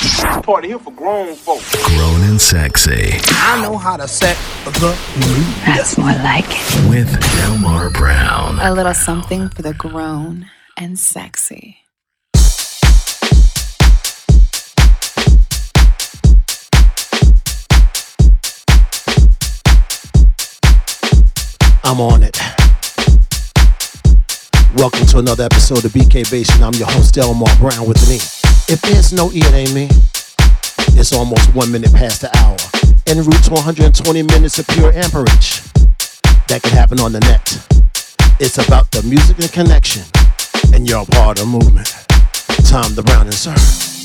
Party here for grown folks. Grown and sexy. I know how to set a good mood. That's more like it. With Delmar Brown. A little something for the grown and sexy. I'm on it. Welcome to another episode of BK Basement. I'm your host, Delmar Brown with me. If there's no E, it ain't me. It's almost one minute past the hour. En route to 120 minutes of pure amperage. That can happen on the net. It's about the music and connection. And you're a part of the movement. Tom the Brown and Sir.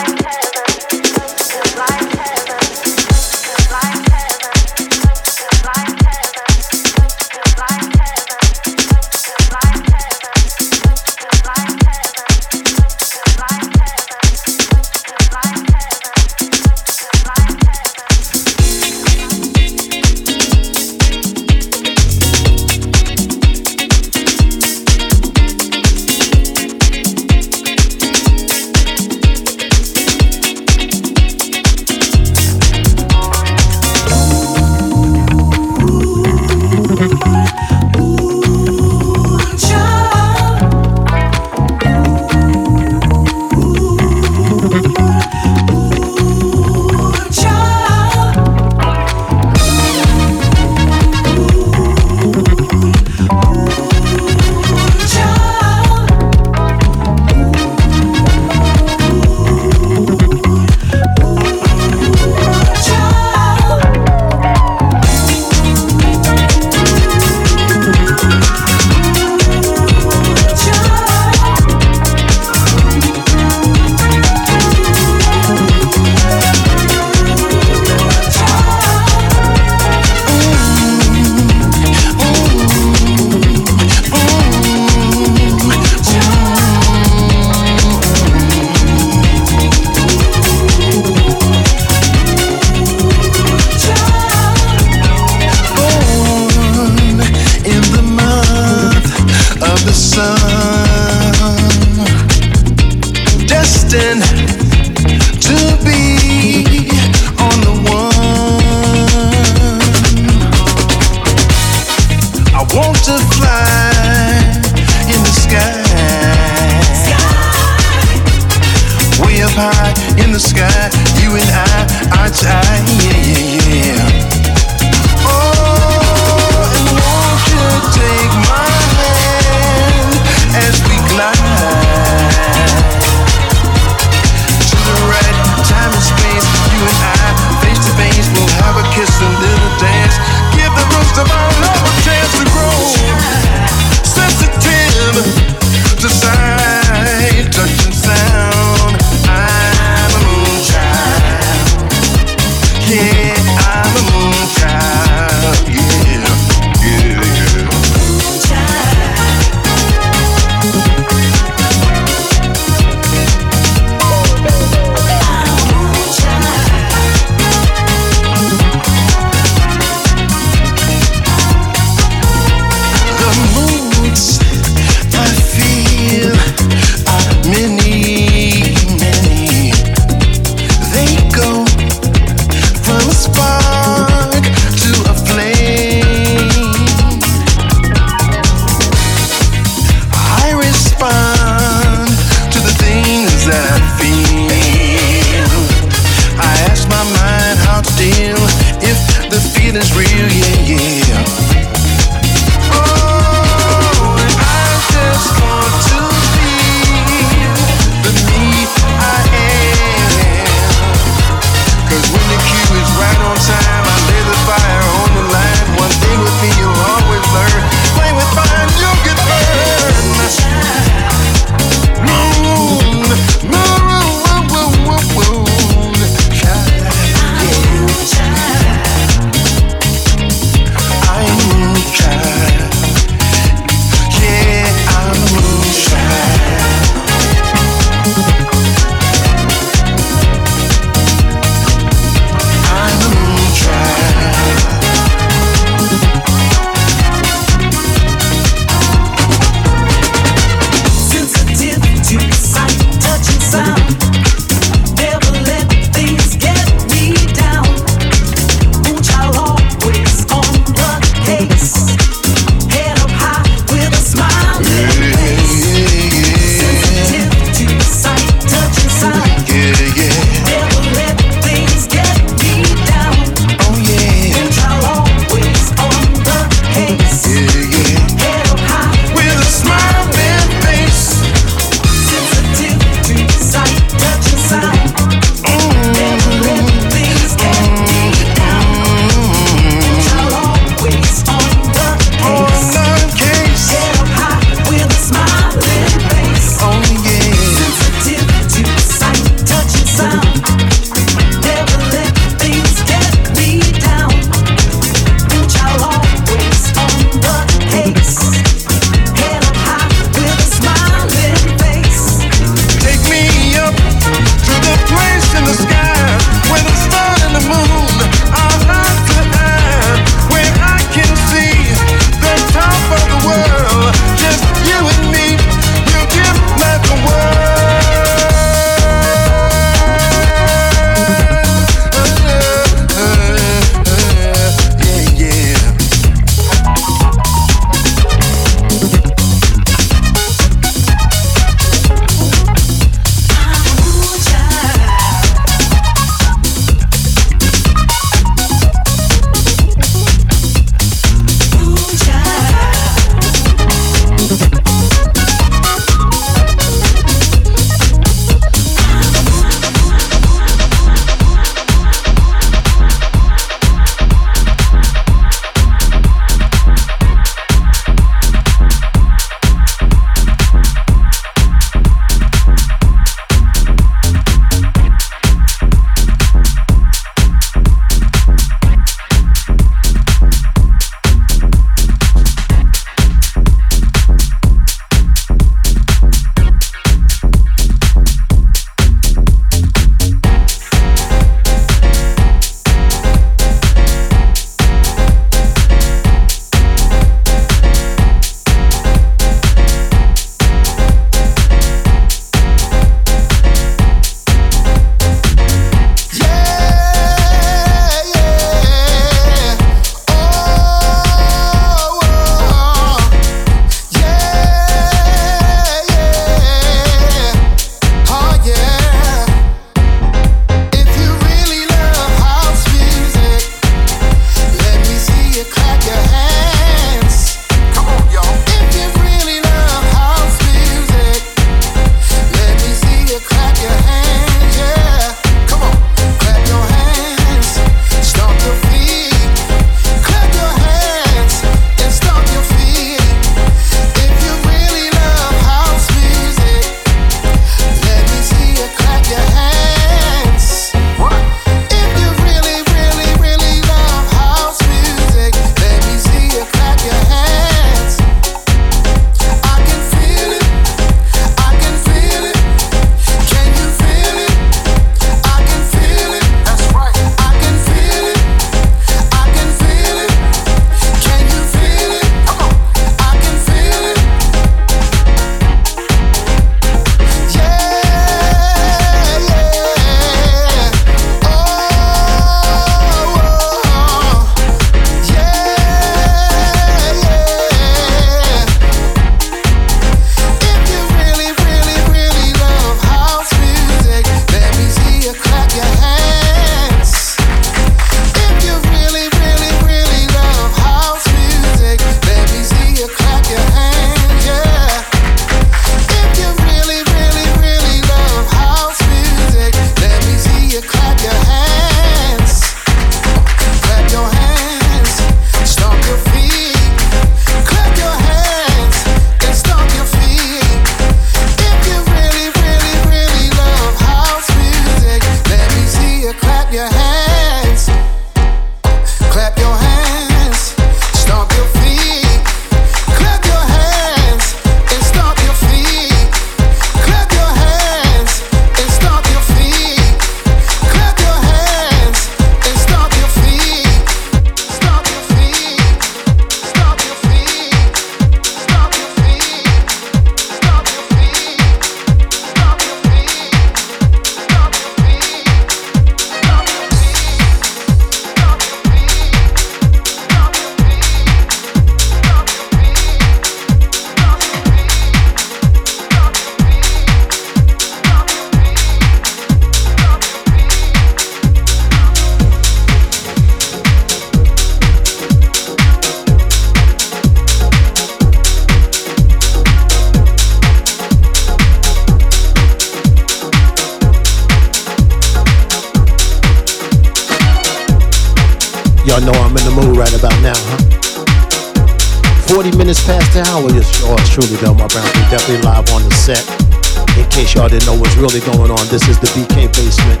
Really going on, this is the BK Basement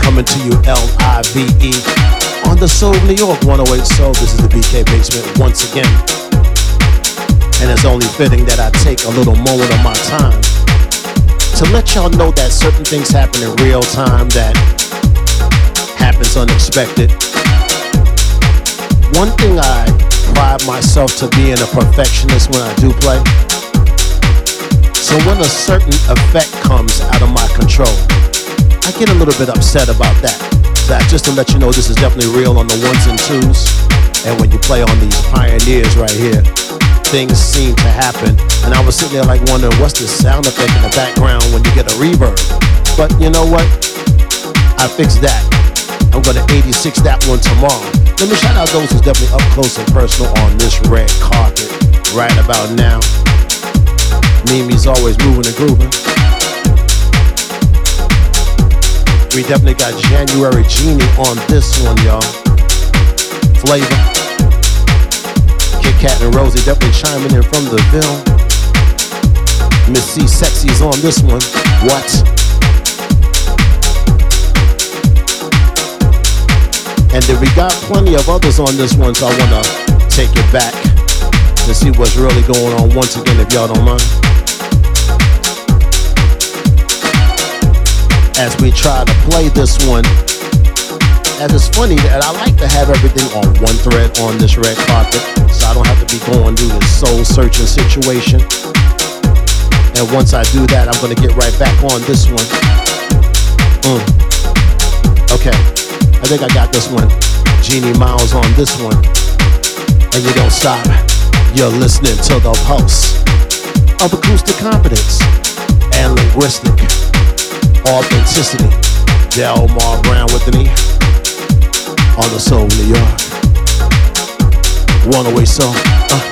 coming to you L-I-V-E on the Soul of New York 108 Soul. This is the BK Basement once again. And it's only fitting that I take a little moment of my time to let y'all know that certain things happen in real time that happens unexpected. One thing I pride myself to being a perfectionist when I do play. So when a certain effect comes out of my control, I get a little bit upset about that. That just to let you know this is definitely real on the ones and twos. And when you play on these pioneers right here, things seem to happen. And I was sitting there like wondering what's the sound effect in the background when you get a reverb. But you know what? I fixed that. I'm gonna 86 that one tomorrow. Let me shout out those who's definitely up close and personal on this red carpet right about now. Mimi's always moving and grooving. We definitely got January Genie on this one, y'all. Flavor. Kit Kat and Rosie definitely chiming in from the film. Miss C Sexy's on this one. What? And then we got plenty of others on this one, so I wanna take it back to see what's really going on once again, if y'all don't mind. As we try to play this one, as it's funny that I like to have everything on one thread on this red carpet, so I don't have to be going through this soul searching situation. And once I do that, I'm gonna get right back on this one. Mm. Okay, I think I got this one. Jeannie Miles on this one. And you don't stop. You're listening to the pulse of acoustic competence and linguistic authenticity. Delmar Brown with me on the Soul of New York. 108 Soul. Uh.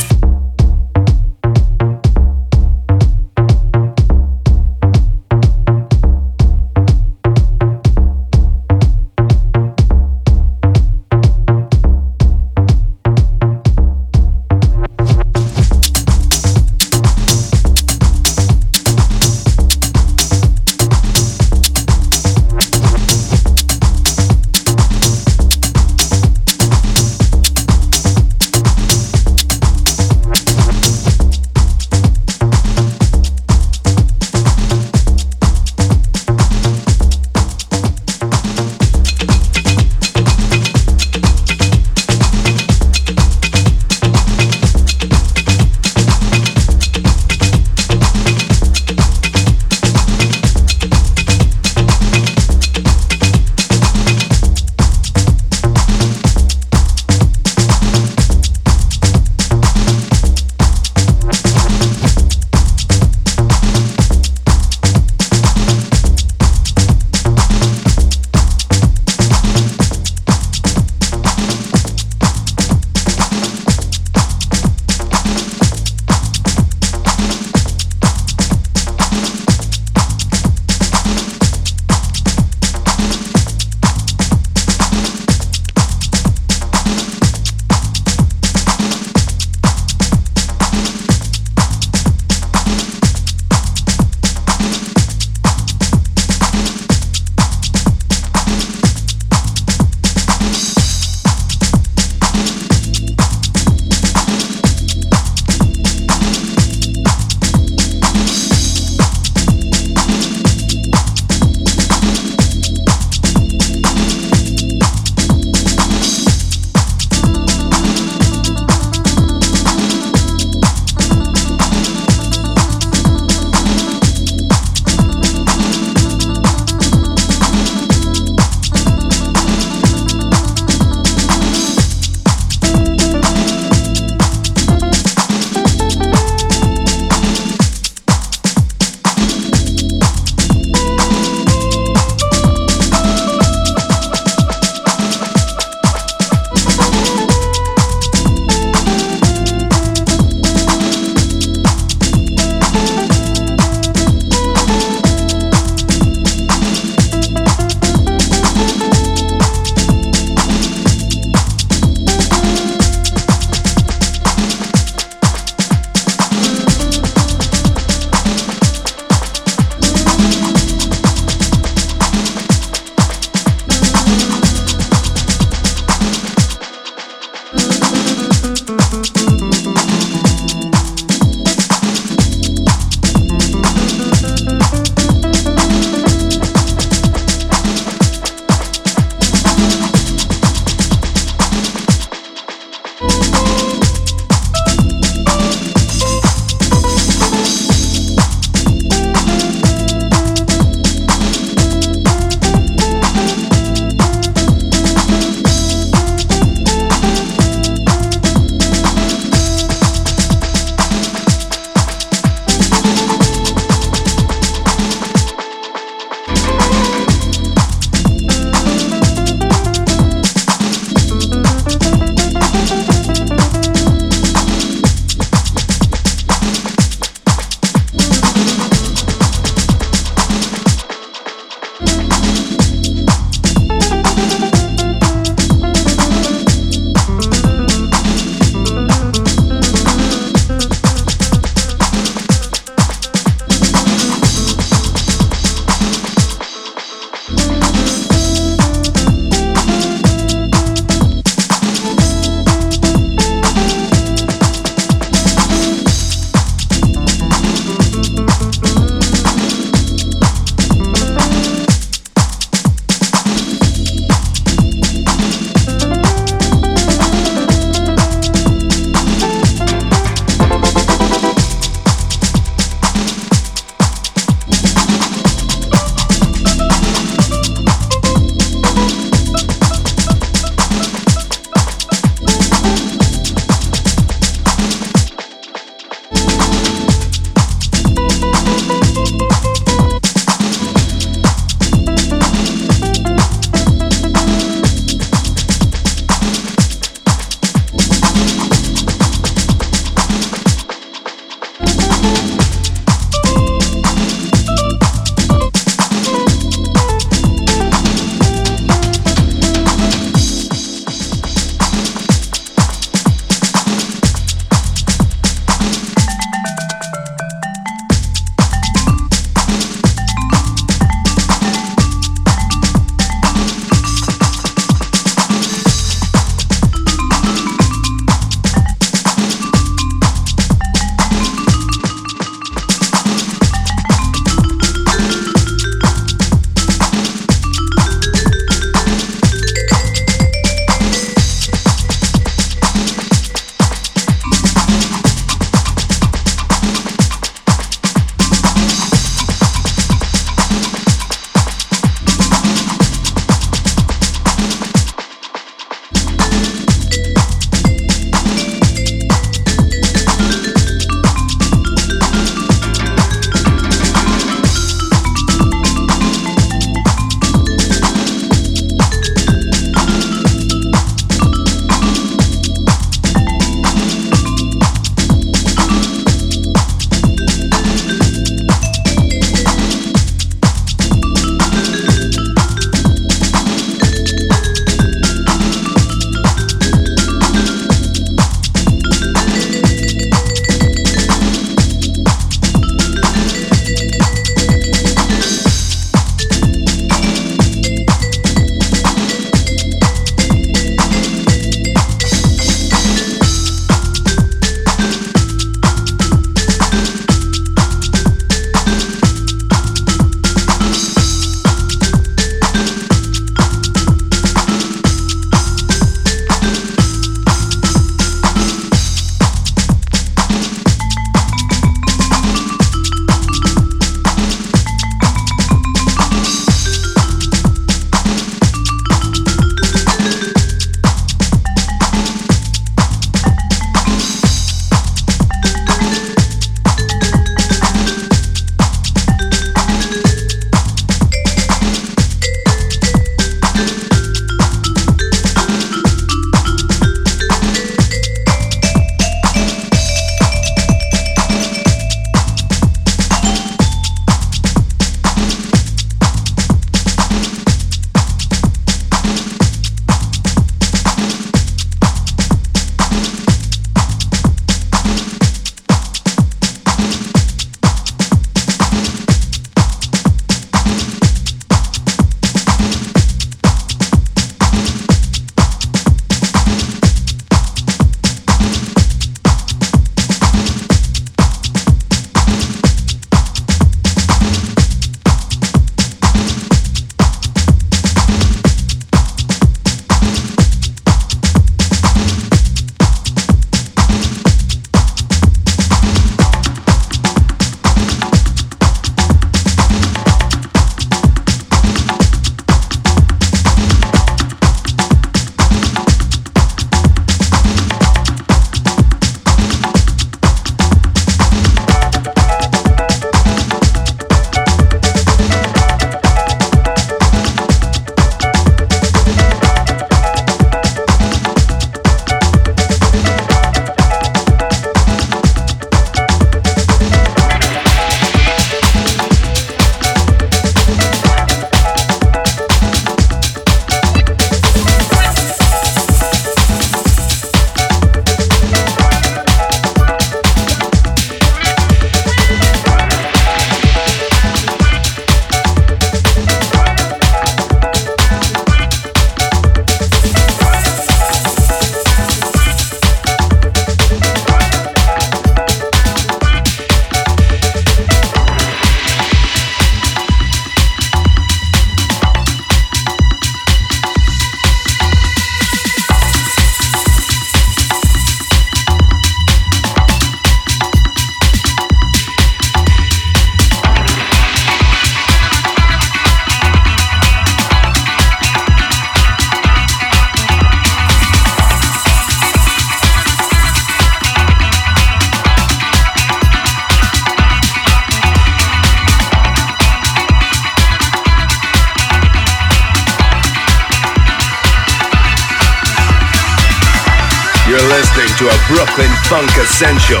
Funk essential.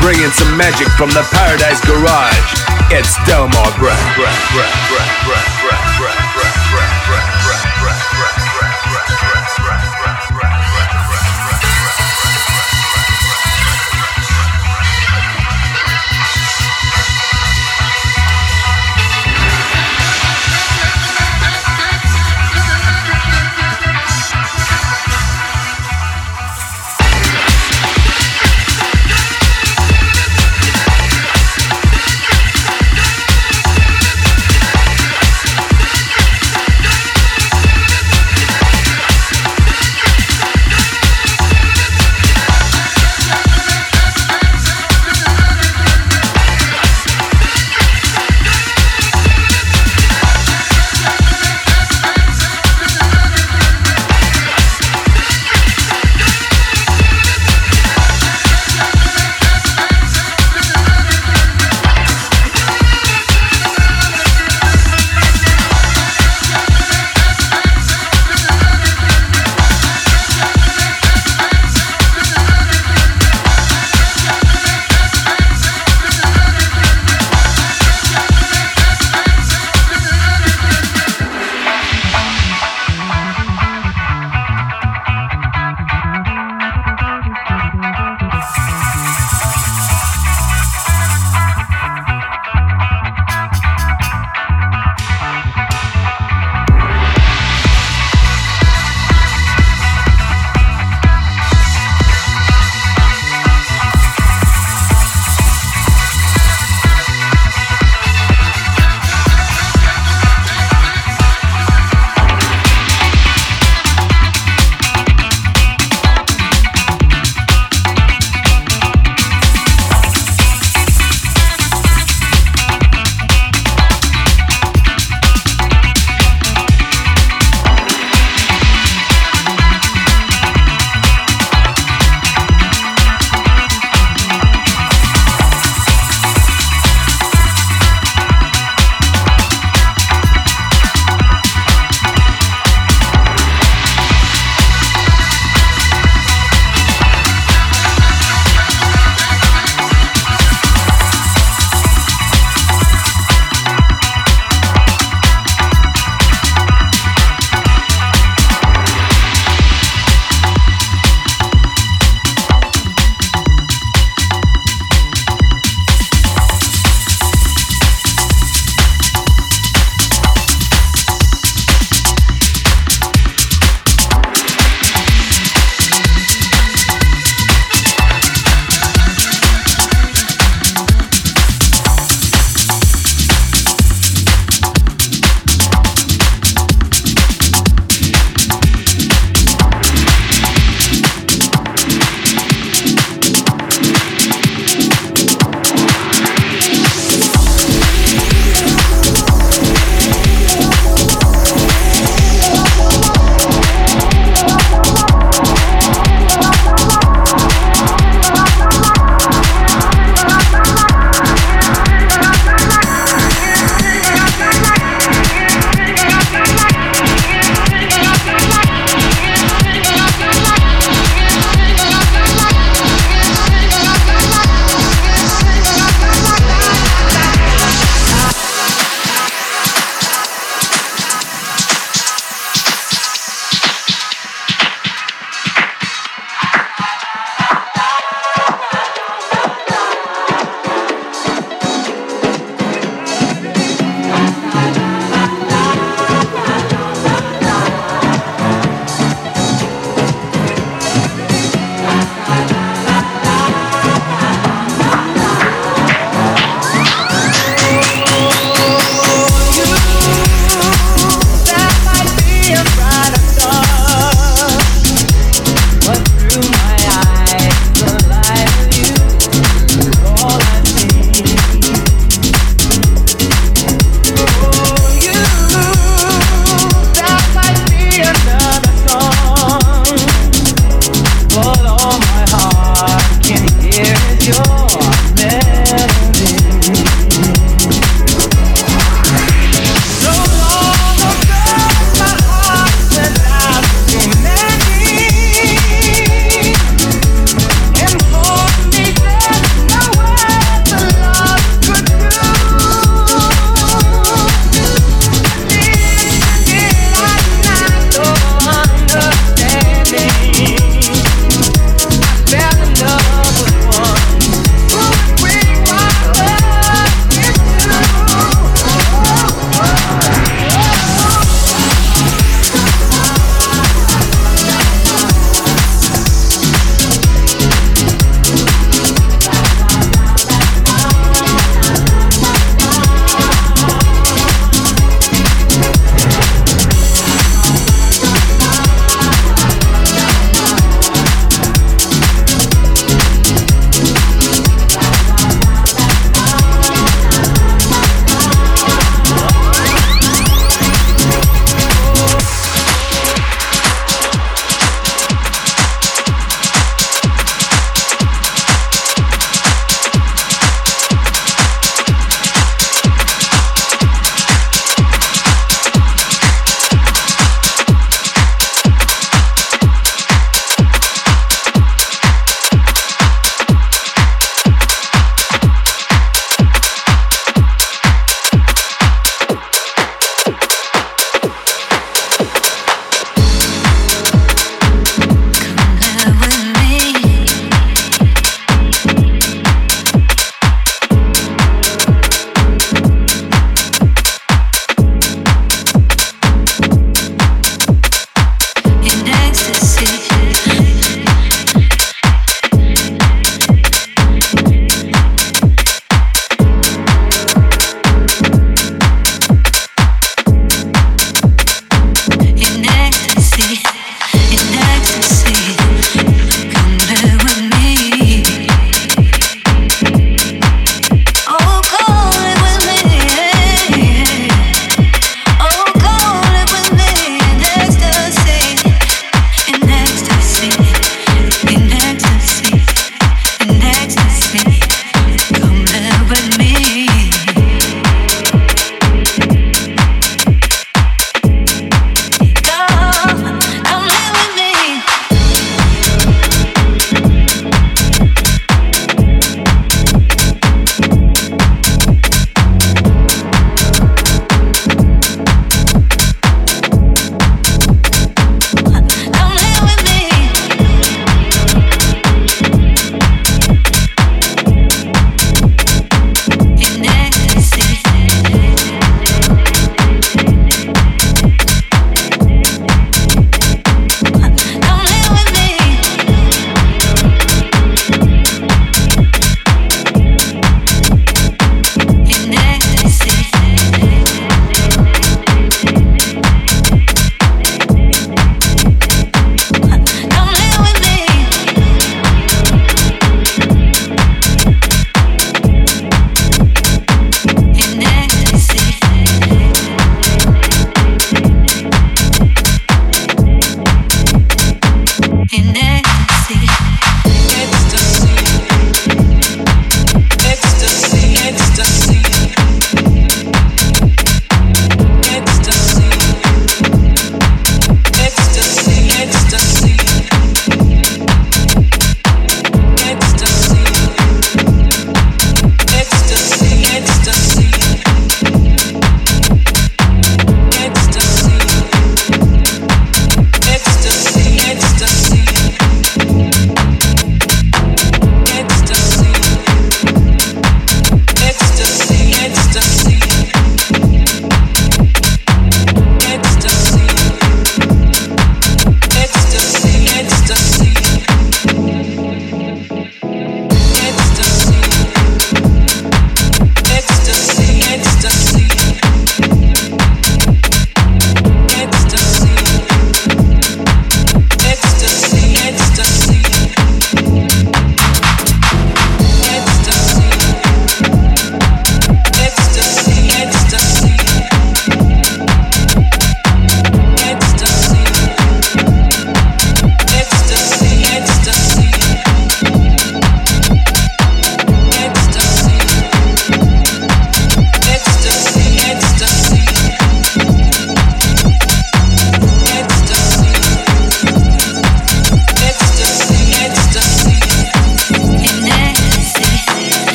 Bringing some magic from the Paradise Garage. It's Delmar Brown.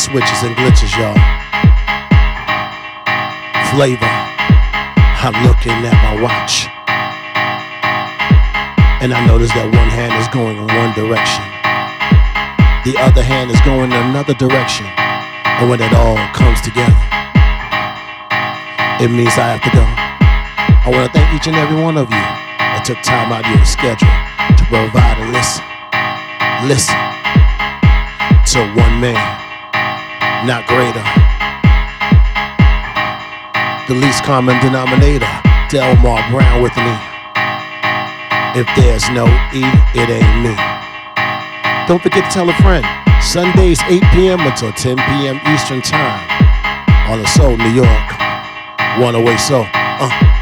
Switches and glitches, y'all. Flavor. I'm looking at my watch. And I notice that one hand is going in one direction. The other hand is going in another direction. And when it all comes together, it means I have to go. I want to thank each and every one of you that took time out of your schedule to provide a listen. Listen to one man, not greater. The least common denominator, Delmar Brown with me. If there's no E, it ain't me. Don't forget to tell a friend. Sundays 8 p.m. until 10 p.m. Eastern Time on the Soul New York. 108 Soul. Uh.